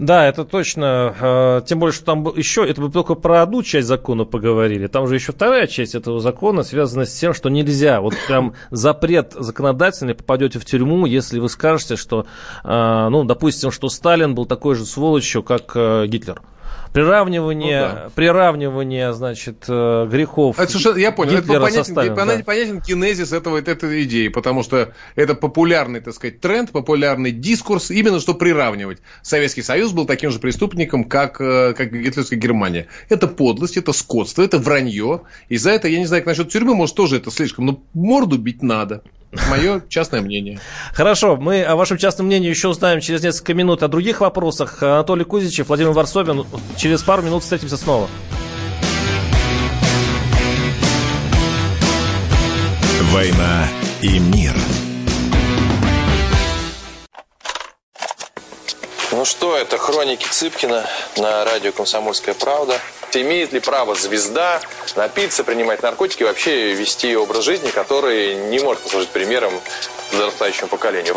Да, это точно. А, тем более, что там еще, это мы только про одну часть закона поговорили. Там же еще вторая часть этого закона связана с тем, что нельзя. Вот прям запрет законодательный, попадете в тюрьму, если вы скажете, что, а, ну, допустим, что Сталин был такой же сволочью, как э, Гитлер. Приравнивание, ну, да. приравнивание, значит, э, грехов. Это, слушай, я понял, это понятен, Сталином, понятен, да. понятен генезис этого, этой идеи, потому что это популярный, так сказать, тренд, популярный дискурс, именно что приравнивать. Советский Союз был таким же преступником, как, э, как гитлеровская Германия. Это подлость, это скотство, это вранье. И за это, я не знаю, как насчет тюрьмы, может, тоже это слишком, но морду бить надо. Мое частное мнение. Хорошо, мы о вашем частном мнении еще узнаем через несколько минут. О других вопросах Анатолий Кузичев, Владимир Варсобин. Через пару минут встретимся снова. «Война и мир». Ну что, это хроники Цыпкина на радио «Комсомольская правда». Имеет ли право звезда напиться, принимать наркотики вообще вести образ жизни, который не может послужить примером подрастающему поколению?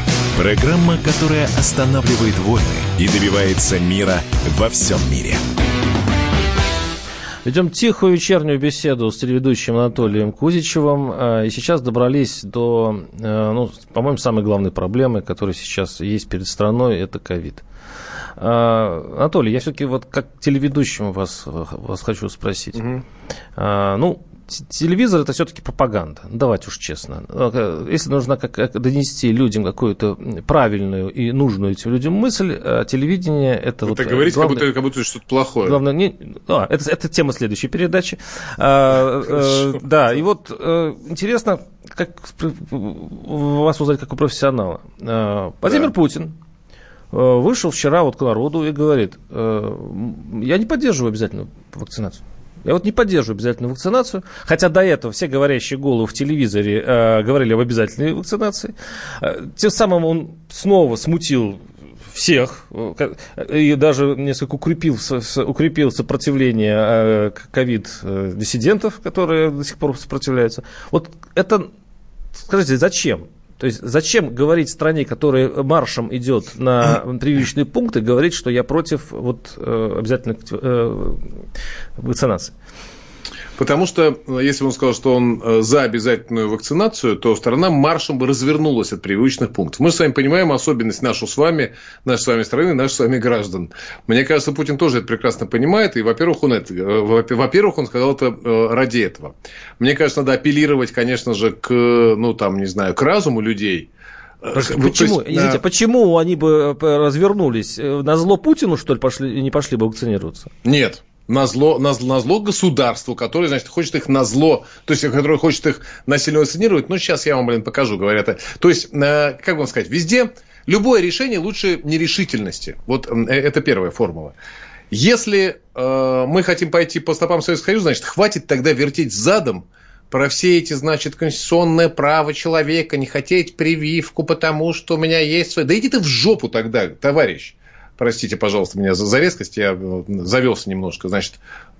Программа, которая останавливает войны и добивается мира во всем мире. Ведем тихую вечернюю беседу с телеведущим Анатолием Кузичевым. А, и сейчас добрались до, э, ну, по-моему, самой главной проблемы, которая сейчас есть перед страной, это ковид. А, Анатолий, я все-таки вот как телеведущему вас, вас хочу спросить. Угу. Ну, телевизор это все-таки пропаганда. Давайте уж честно. Э, если нужно как, донести людям какую-то правильную и нужную этим людям мысль, э, телевидение это Вы вот. Говорите, главное, как будто, как будто что-то плохое. Главное, не, а, это, это тема следующей передачи. А, э, да, и вот интересно, как вас узнать как у профессионала. Владимир да. Путин вышел вчера вот к народу и говорит, я не поддерживаю обязательную вакцинацию. Я вот не поддерживаю обязательную вакцинацию, хотя до этого все говорящие головы в телевизоре э, говорили об обязательной вакцинации. Э, тем самым он снова смутил всех э, и даже несколько укрепил, укрепил сопротивление э, ковид-диссидентов, которые до сих пор сопротивляются. Вот это, скажите, зачем? То есть зачем говорить стране, которая маршем идет на прививочные пункты, говорить, что я против вот, э, обязательной э, вакцинации? Потому что, э, если бы он сказал, что он э, за обязательную вакцинацию, то страна маршем бы развернулась от привычных пунктов. Мы с вами понимаем особенность нашу с вами, нашей с вами страны, наших с вами граждан. Мне кажется, Путин тоже это прекрасно понимает. И, во-первых, он, это, э, во-первых, он сказал это ради этого. Мне кажется, надо апеллировать, конечно же, к, ну, там, не знаю, к разуму людей, Почему, есть, извините, да. почему они бы развернулись? На зло Путину, что ли, пошли, не пошли бы вакцинироваться? Нет на зло, на, на зло государству, которое, значит, хочет их на зло, то есть, которое хочет их насильно вакцинировать. Ну, сейчас я вам, блин, покажу, говорят. То есть, э, как вам сказать, везде любое решение лучше нерешительности. Вот э, это первая формула. Если э, мы хотим пойти по стопам Советского Союза, значит, хватит тогда вертеть задом про все эти, значит, конституционное право человека, не хотеть прививку, потому что у меня есть... Да иди ты в жопу тогда, товарищ. Простите, пожалуйста, меня за, за резкость, я э, завелся немножко, значит,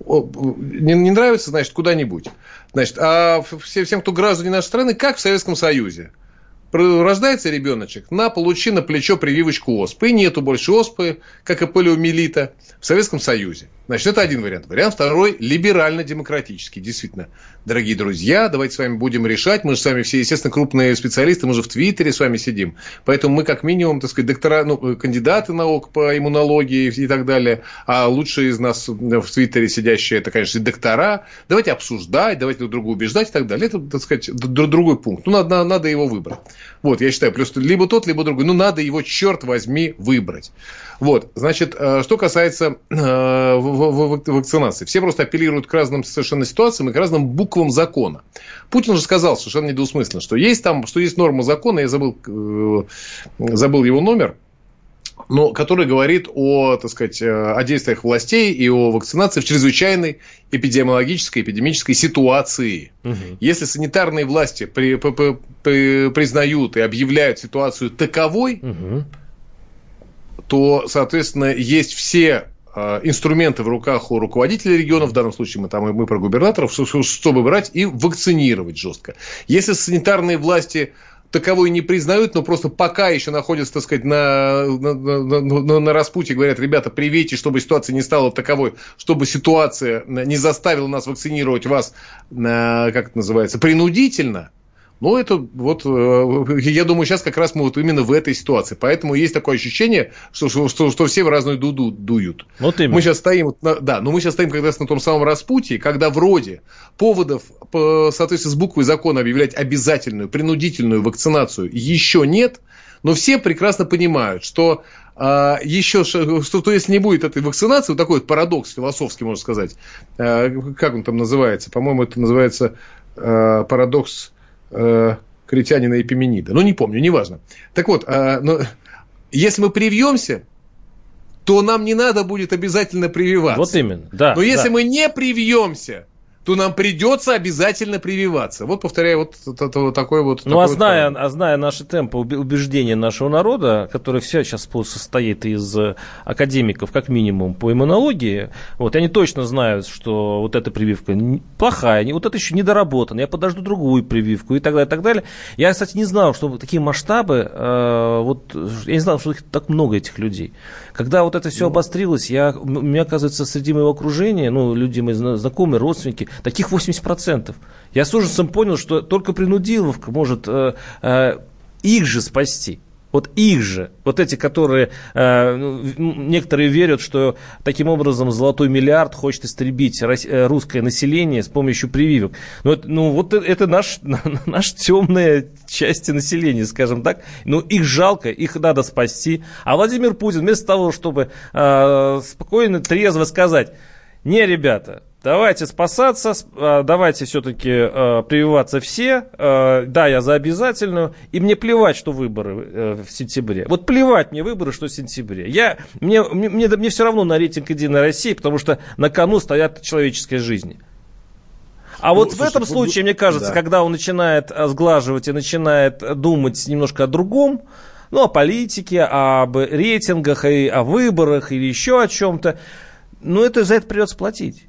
не, не нравится, значит, куда-нибудь. Значит, а все, всем, кто граждане нашей страны, как в Советском Союзе рождается ребеночек, на, получи на плечо прививочку оспы. И нету больше оспы, как и полиомиелита в Советском Союзе. Значит, это один вариант. Вариант второй – либерально-демократический. Действительно, дорогие друзья, давайте с вами будем решать. Мы же с вами все, естественно, крупные специалисты, мы же в Твиттере с вами сидим. Поэтому мы, как минимум, так сказать, доктора, ну, кандидаты наук по иммунологии и так далее. А лучшие из нас в Твиттере сидящие, это, конечно, доктора. Давайте обсуждать, давайте друг друга убеждать и так далее. Это, так сказать, другой пункт. Ну, надо, надо его выбрать. Вот, я считаю, плюс либо тот, либо другой. Ну, надо его, черт возьми, выбрать. Вот, значит, э, что касается э, вакцинации. Все просто апеллируют к разным совершенно ситуациям и к разным буквам закона. Путин же сказал совершенно недвусмысленно, что есть там, что есть норма закона, я забыл, э, забыл его номер, но который говорит о, так сказать, о действиях властей и о вакцинации в чрезвычайной эпидемиологической, эпидемической ситуации. Угу. Если санитарные власти при, при, при, признают и объявляют ситуацию таковой, угу то, соответственно, есть все а, инструменты в руках у руководителей регионов, в данном случае мы там мы про губернаторов, чтобы брать и вакцинировать жестко. Если санитарные власти таковой не признают, но просто пока еще находятся, так сказать, на, на, на, на распутье, говорят, ребята, привейте, чтобы ситуация не стала таковой, чтобы ситуация не заставила нас вакцинировать вас, как это называется, принудительно – ну, это вот, э, я думаю, сейчас как раз мы вот именно в этой ситуации. Поэтому есть такое ощущение, что, что, что, что все в разную дуду дуют. Вот именно. Мы сейчас стоим, да, но мы сейчас стоим как раз на том самом распутье, когда вроде поводов, по, соответственно, с буквой закона объявлять обязательную, принудительную вакцинацию еще нет, но все прекрасно понимают, что а, еще, что, что если не будет этой вакцинации, вот такой вот парадокс философский, можно сказать, а, как он там называется, по-моему, это называется а, парадокс э, критянина Эпименида. Ну, не помню, неважно. Так вот, э, но, если мы привьемся, то нам не надо будет обязательно прививаться. Вот именно, да. Но если да. мы не привьемся, то нам придется обязательно прививаться. Вот, повторяю, вот, вот, вот такой вот... Ну, а зная, вот... а зная наши темпы убеждения нашего народа, который все сейчас состоит из э, академиков, как минимум, по иммунологии, вот, они точно знают, что вот эта прививка плохая, вот это еще недоработана, я подожду другую прививку и так далее, и так далее. Я, кстати, не знал, что такие масштабы, э, вот, я не знал, что их так много, этих людей. Когда вот это все ну... обострилось, я, у меня, оказывается, среди моего окружения, ну, люди мои знакомые, родственники, таких 80%. Я с ужасом понял, что только принудиловка может э, э, их же спасти. Вот их же, вот эти, которые, э, ну, некоторые верят, что таким образом золотой миллиард хочет истребить э, русское население с помощью прививок. Ну, это, ну вот это наш, наша темная часть населения, скажем так. Ну, их жалко, их надо спасти. А Владимир Путин вместо того, чтобы э, спокойно, трезво сказать, не, ребята, Давайте спасаться, а, давайте все-таки э, прививаться все. Э, да, я за обязательную. И мне плевать, что выборы э, в сентябре. Вот плевать мне выборы, что в сентябре. Я, мне, мне, мне, мне все равно на рейтинг Единой России, потому что на кону стоят человеческие жизни. А ну, вот слушай, в этом случае, мне кажется, да. когда он начинает сглаживать и начинает думать немножко о другом, ну, о политике, об рейтингах, и о выборах или еще о чем-то, ну, это за это придется платить.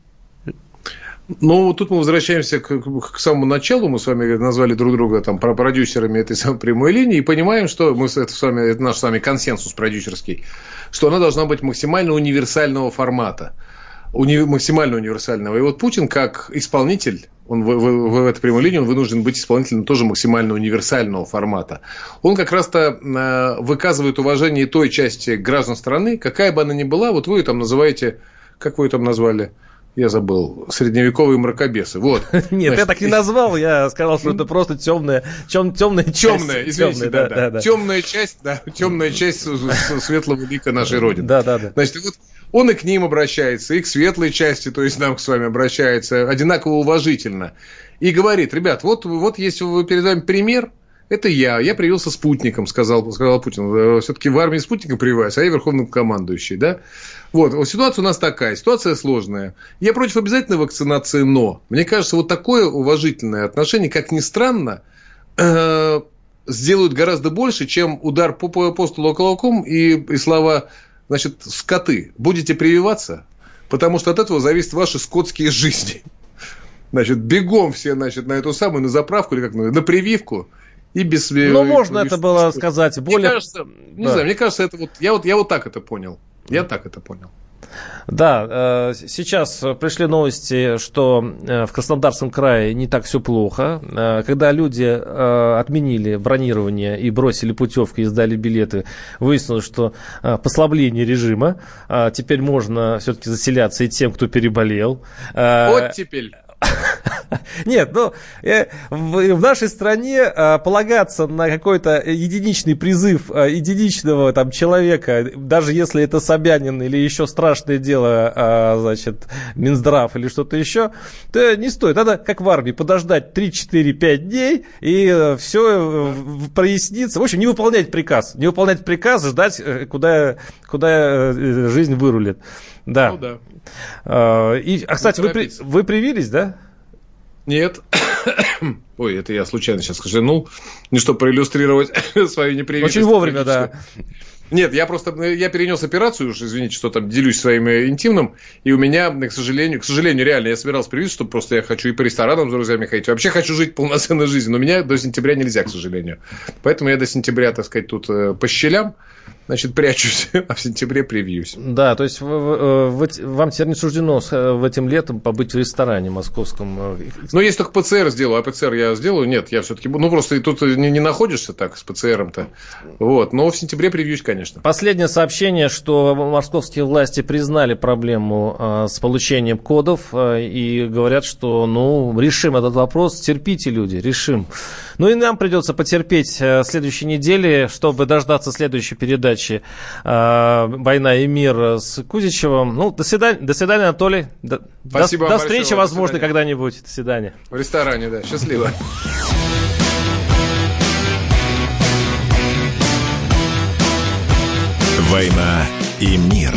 Ну, тут мы возвращаемся к, к самому началу. Мы с вами назвали друг друга там про продюсерами этой самой прямой линии и понимаем, что мы это с вами, это наш с вами консенсус продюсерский, что она должна быть максимально универсального формата. Уни, максимально универсального. И вот Путин, как исполнитель, он в, в, в этой прямой линии он вынужден быть исполнителем тоже максимально универсального формата. Он как раз-то э, выказывает уважение той части граждан страны, какая бы она ни была. Вот вы ее там называете, как вы ее там назвали? Я забыл. Средневековые мракобесы. Вот. Нет, я так не назвал. Я сказал, что это просто темная, чем, темная часть. Темная, извините, да, да, да. Темная часть, да, темная часть светлого лика нашей Родины. Да, да, да. Значит, вот он и к ним обращается, и к светлой части, то есть нам с вами обращается одинаково уважительно. И говорит, ребят, вот, вот есть перед вами пример, это я. Я привился спутником, сказал, сказал Путин. Все-таки в армии спутником прививаюсь, а я верховный командующий. Да? Вот, ситуация у нас такая, ситуация сложная. Я против обязательной вакцинации, но мне кажется, вот такое уважительное отношение, как ни странно, э, сделают гораздо больше, чем удар по, по, по столу околоком и, и слова значит, скоты, будете прививаться, потому что от этого зависят ваши скотские жизни. Значит, бегом все, значит, на эту самую, на заправку, или как на прививку, и без... Ну, можно это было сказать более... Мне кажется, не да. знаю, мне кажется, это вот, я вот, я вот так это понял. Я так это понял. Да, э, сейчас пришли новости, что э, в Краснодарском крае не так все плохо. Э, когда люди отменили бронирование и бросили путевки и сдали билеты, выяснилось, что послабление режима. Теперь можно все-таки заселяться и тем, кто переболел. Вот теперь. Нет, ну, э, в, нашей стране э, полагаться на какой-то единичный призыв э, единичного там человека, даже если это Собянин или еще страшное дело, значит, Минздрав или что-то еще, то не стоит. Надо, как в армии, подождать 3-4-5 дней, и все прояснится. В общем, не выполнять приказ. Не выполнять приказ, ждать, куда, куда жизнь вырулит. Да. Ну, да. И, а, кстати, вы, вы привились, да? Нет. Ой, это я случайно сейчас кашлянул. Не чтобы проиллюстрировать свою непривычность. Очень вовремя, да. Нет, я просто я перенес операцию, уж извините, что там делюсь своим э, интимным, и у меня, к сожалению, к сожалению, реально, я собирался привиться, чтобы просто я хочу и по ресторанам с друзьями ходить, вообще хочу жить полноценной жизнью, но меня до сентября нельзя, к сожалению. Поэтому я до сентября, так сказать, тут э, по щелям, значит, прячусь, а в сентябре привьюсь. Да, то есть в, в, в, вам теперь не суждено в этим летом побыть в ресторане московском. Ну, если только ПЦР сделаю, а ПЦР я сделаю, нет, я все-таки, ну, просто тут не, не находишься так с ПЦРом-то, вот, но в сентябре привьюсь, конечно. Последнее сообщение, что московские власти признали проблему э, с получением кодов э, и говорят, что, ну, решим этот вопрос, терпите, люди, решим. Ну и нам придется потерпеть э, следующей неделе, чтобы дождаться следующей передачи э, «Война и мир» с Кузичевым. Ну, до свидания, до свидания Анатолий. До, Спасибо до, до встречи, большое. возможно, когда-нибудь. До свидания. В ресторане, да. Счастливо. «Война и мир».